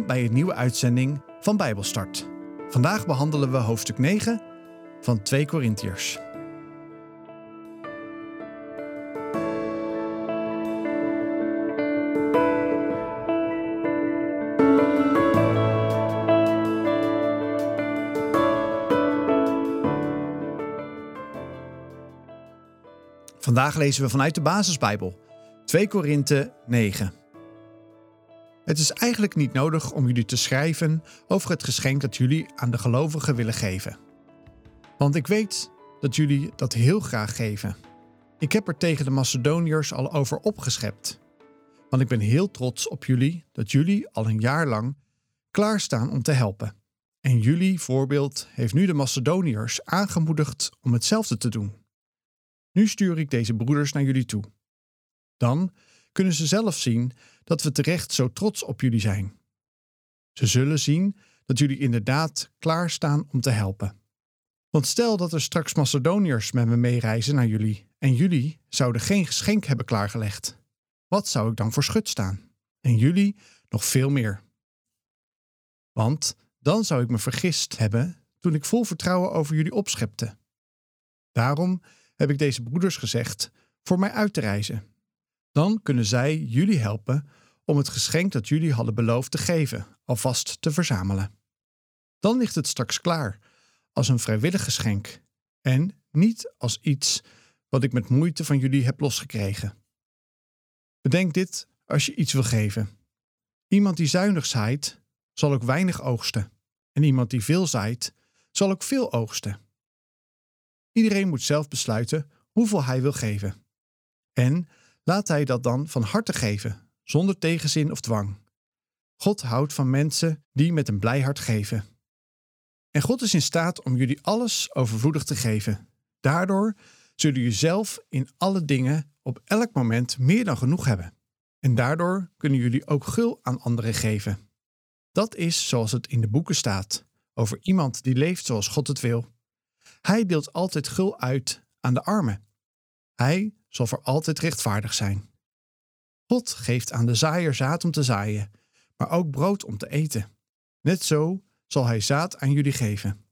Bij een nieuwe uitzending van Bijbelstart. Vandaag behandelen we hoofdstuk 9 van 2 Korintiërs. Vandaag lezen we vanuit de Basisbijbel 2 Korinthe 9. Het is eigenlijk niet nodig om jullie te schrijven over het geschenk dat jullie aan de gelovigen willen geven. Want ik weet dat jullie dat heel graag geven. Ik heb er tegen de Macedoniërs al over opgeschept. Want ik ben heel trots op jullie dat jullie al een jaar lang klaarstaan om te helpen. En jullie voorbeeld heeft nu de Macedoniërs aangemoedigd om hetzelfde te doen. Nu stuur ik deze broeders naar jullie toe. Dan kunnen ze zelf zien dat we terecht zo trots op jullie zijn. Ze zullen zien dat jullie inderdaad klaarstaan om te helpen. Want stel dat er straks Macedoniërs met me meereizen naar jullie en jullie zouden geen geschenk hebben klaargelegd. Wat zou ik dan voor schut staan? En jullie nog veel meer. Want dan zou ik me vergist hebben toen ik vol vertrouwen over jullie opschepte. Daarom heb ik deze broeders gezegd voor mij uit te reizen dan kunnen zij jullie helpen om het geschenk dat jullie hadden beloofd te geven alvast te verzamelen. Dan ligt het straks klaar als een vrijwillig geschenk en niet als iets wat ik met moeite van jullie heb losgekregen. Bedenk dit als je iets wil geven. Iemand die zuinig zaait, zal ook weinig oogsten. En iemand die veel zaait, zal ook veel oogsten. Iedereen moet zelf besluiten hoeveel hij wil geven. En Laat hij dat dan van harte geven, zonder tegenzin of dwang. God houdt van mensen die met een blij hart geven. En God is in staat om jullie alles overvloedig te geven. Daardoor zullen jullie zelf in alle dingen op elk moment meer dan genoeg hebben. En daardoor kunnen jullie ook gul aan anderen geven. Dat is zoals het in de boeken staat, over iemand die leeft zoals God het wil. Hij deelt altijd gul uit aan de armen. Hij zal voor altijd rechtvaardig zijn. God geeft aan de zaaier zaad om te zaaien, maar ook brood om te eten. Net zo zal hij zaad aan jullie geven.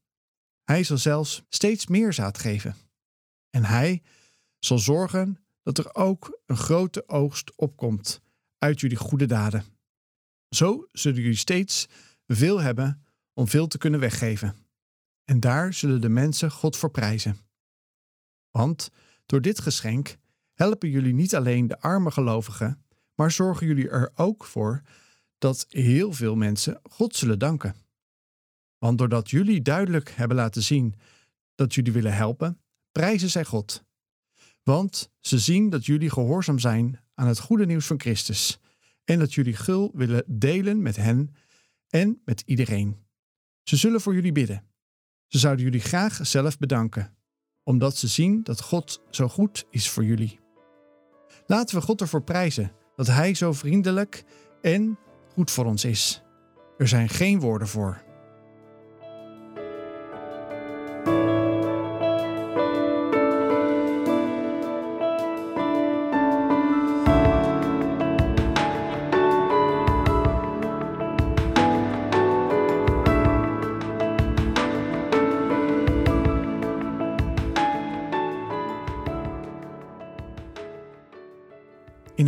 Hij zal zelfs steeds meer zaad geven. En hij zal zorgen dat er ook een grote oogst opkomt uit jullie goede daden. Zo zullen jullie steeds veel hebben om veel te kunnen weggeven. En daar zullen de mensen God voor prijzen. Want door dit geschenk helpen jullie niet alleen de arme gelovigen, maar zorgen jullie er ook voor dat heel veel mensen God zullen danken. Want doordat jullie duidelijk hebben laten zien dat jullie willen helpen, prijzen zij God. Want ze zien dat jullie gehoorzaam zijn aan het goede nieuws van Christus en dat jullie gul willen delen met hen en met iedereen. Ze zullen voor jullie bidden. Ze zouden jullie graag zelf bedanken, omdat ze zien dat God zo goed is voor jullie. Laten we God ervoor prijzen dat Hij zo vriendelijk en goed voor ons is. Er zijn geen woorden voor.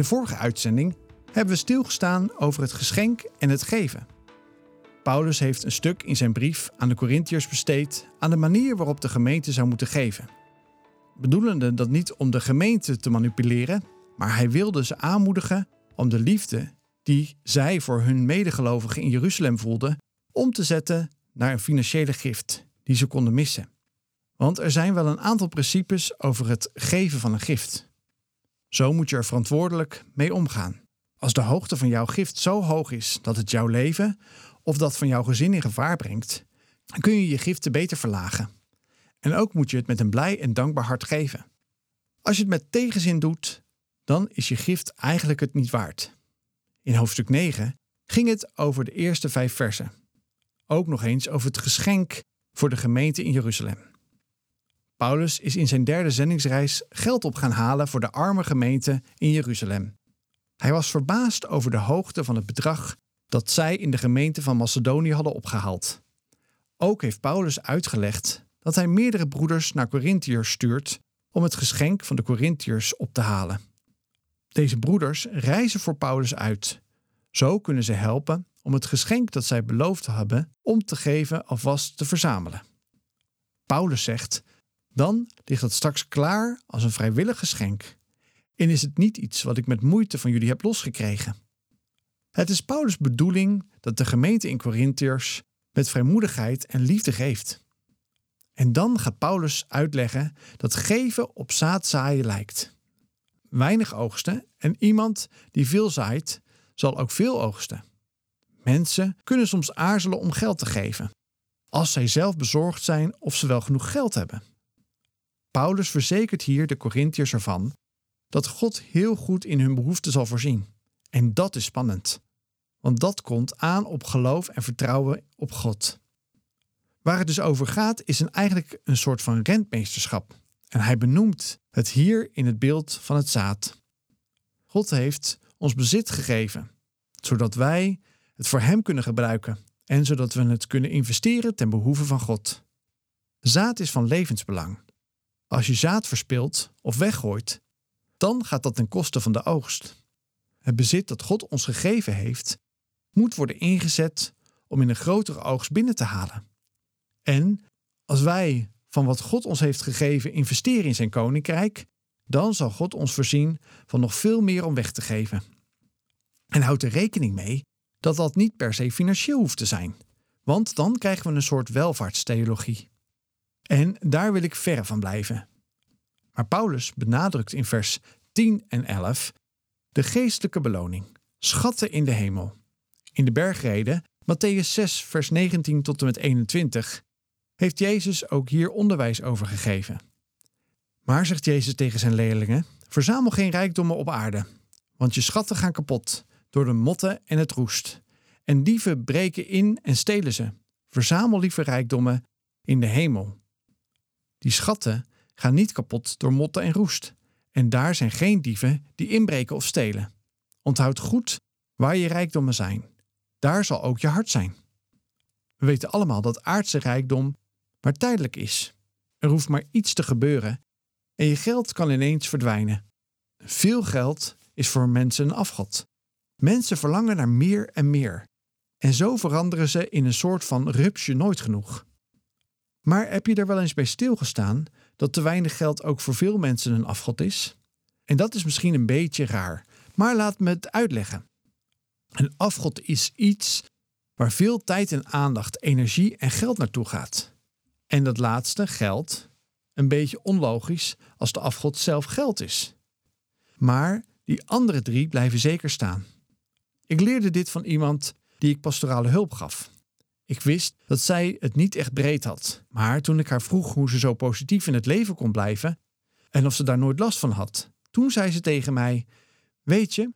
De vorige uitzending hebben we stilgestaan over het geschenk en het geven. Paulus heeft een stuk in zijn brief aan de Corinthiërs besteed aan de manier waarop de gemeente zou moeten geven. Bedoelende dat niet om de gemeente te manipuleren, maar hij wilde ze aanmoedigen om de liefde die zij voor hun medegelovigen in Jeruzalem voelden, om te zetten naar een financiële gift die ze konden missen. Want er zijn wel een aantal principes over het geven van een gift. Zo moet je er verantwoordelijk mee omgaan. Als de hoogte van jouw gift zo hoog is dat het jouw leven of dat van jouw gezin in gevaar brengt, dan kun je je giften beter verlagen. En ook moet je het met een blij en dankbaar hart geven. Als je het met tegenzin doet, dan is je gift eigenlijk het niet waard. In hoofdstuk 9 ging het over de eerste vijf versen. Ook nog eens over het geschenk voor de gemeente in Jeruzalem. Paulus is in zijn derde zendingsreis geld op gaan halen voor de arme gemeente in Jeruzalem. Hij was verbaasd over de hoogte van het bedrag dat zij in de gemeente van Macedonië hadden opgehaald. Ook heeft Paulus uitgelegd dat hij meerdere broeders naar Corinthiërs stuurt om het geschenk van de Corinthiërs op te halen. Deze broeders reizen voor Paulus uit. Zo kunnen ze helpen om het geschenk dat zij beloofd hebben om te geven alvast te verzamelen. Paulus zegt: Dan ligt het straks klaar als een vrijwillig geschenk. En is het niet iets wat ik met moeite van jullie heb losgekregen. Het is Paulus' bedoeling dat de gemeente in Corinthiërs met vrijmoedigheid en liefde geeft. En dan gaat Paulus uitleggen dat geven op zaad zaaien lijkt. Weinig oogsten en iemand die veel zaait, zal ook veel oogsten. Mensen kunnen soms aarzelen om geld te geven, als zij zelf bezorgd zijn of ze wel genoeg geld hebben. Paulus verzekert hier de Corinthiërs ervan dat God heel goed in hun behoeften zal voorzien. En dat is spannend, want dat komt aan op geloof en vertrouwen op God. Waar het dus over gaat, is een, eigenlijk een soort van rentmeesterschap. En hij benoemt het hier in het beeld van het zaad. God heeft ons bezit gegeven, zodat wij het voor Hem kunnen gebruiken en zodat we het kunnen investeren ten behoeve van God. Zaad is van levensbelang. Als je zaad verspilt of weggooit, dan gaat dat ten koste van de oogst. Het bezit dat God ons gegeven heeft, moet worden ingezet om in een grotere oogst binnen te halen. En als wij van wat God ons heeft gegeven investeren in zijn koninkrijk, dan zal God ons voorzien van nog veel meer om weg te geven. En houd er rekening mee dat dat niet per se financieel hoeft te zijn, want dan krijgen we een soort welvaartstheologie. En daar wil ik ver van blijven. Maar Paulus benadrukt in vers 10 en 11 de geestelijke beloning, schatten in de hemel. In de bergreden, Matthäus 6, vers 19 tot en met 21, heeft Jezus ook hier onderwijs over gegeven. Maar, zegt Jezus tegen zijn leerlingen, verzamel geen rijkdommen op aarde, want je schatten gaan kapot door de motten en het roest. En dieven breken in en stelen ze. Verzamel liever rijkdommen in de hemel. Die schatten gaan niet kapot door motten en roest. En daar zijn geen dieven die inbreken of stelen. Onthoud goed waar je rijkdommen zijn. Daar zal ook je hart zijn. We weten allemaal dat aardse rijkdom maar tijdelijk is. Er hoeft maar iets te gebeuren en je geld kan ineens verdwijnen. Veel geld is voor mensen een afgod. Mensen verlangen naar meer en meer. En zo veranderen ze in een soort van rupsje nooit genoeg. Maar heb je er wel eens bij stilgestaan dat te weinig geld ook voor veel mensen een afgod is? En dat is misschien een beetje raar, maar laat me het uitleggen. Een afgod is iets waar veel tijd en aandacht, energie en geld naartoe gaat. En dat laatste, geld, een beetje onlogisch als de afgod zelf geld is. Maar die andere drie blijven zeker staan. Ik leerde dit van iemand die ik pastorale hulp gaf. Ik wist dat zij het niet echt breed had, maar toen ik haar vroeg hoe ze zo positief in het leven kon blijven en of ze daar nooit last van had, toen zei ze tegen mij: Weet je,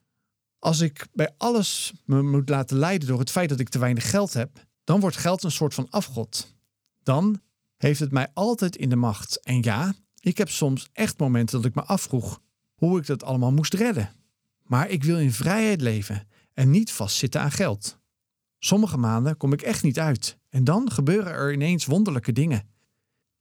als ik bij alles me moet laten leiden door het feit dat ik te weinig geld heb, dan wordt geld een soort van afgod. Dan heeft het mij altijd in de macht. En ja, ik heb soms echt momenten dat ik me afvroeg hoe ik dat allemaal moest redden. Maar ik wil in vrijheid leven en niet vastzitten aan geld. Sommige maanden kom ik echt niet uit en dan gebeuren er ineens wonderlijke dingen.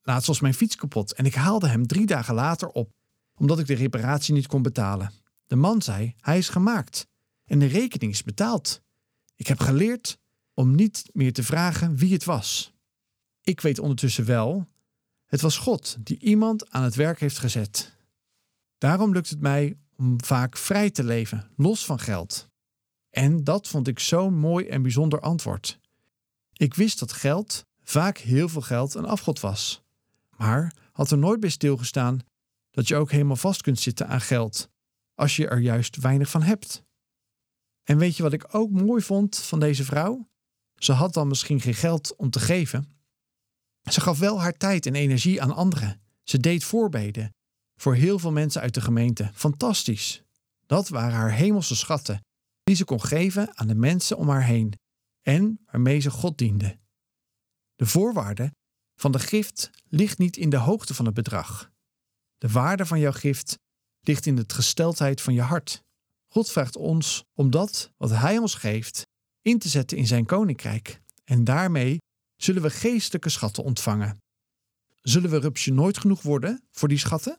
Laatst was mijn fiets kapot en ik haalde hem drie dagen later op, omdat ik de reparatie niet kon betalen. De man zei: hij is gemaakt en de rekening is betaald. Ik heb geleerd om niet meer te vragen wie het was. Ik weet ondertussen wel, het was God die iemand aan het werk heeft gezet. Daarom lukt het mij om vaak vrij te leven, los van geld. En dat vond ik zo'n mooi en bijzonder antwoord. Ik wist dat geld, vaak heel veel geld, een afgod was. Maar had er nooit bij stilgestaan dat je ook helemaal vast kunt zitten aan geld, als je er juist weinig van hebt. En weet je wat ik ook mooi vond van deze vrouw? Ze had dan misschien geen geld om te geven. Ze gaf wel haar tijd en energie aan anderen. Ze deed voorbeden voor heel veel mensen uit de gemeente. Fantastisch. Dat waren haar hemelse schatten die ze kon geven aan de mensen om haar heen en waarmee ze God diende. De voorwaarde van de gift ligt niet in de hoogte van het bedrag. De waarde van jouw gift ligt in de gesteldheid van je hart. God vraagt ons om dat wat Hij ons geeft in te zetten in zijn koninkrijk. En daarmee zullen we geestelijke schatten ontvangen. Zullen we rupsje nooit genoeg worden voor die schatten?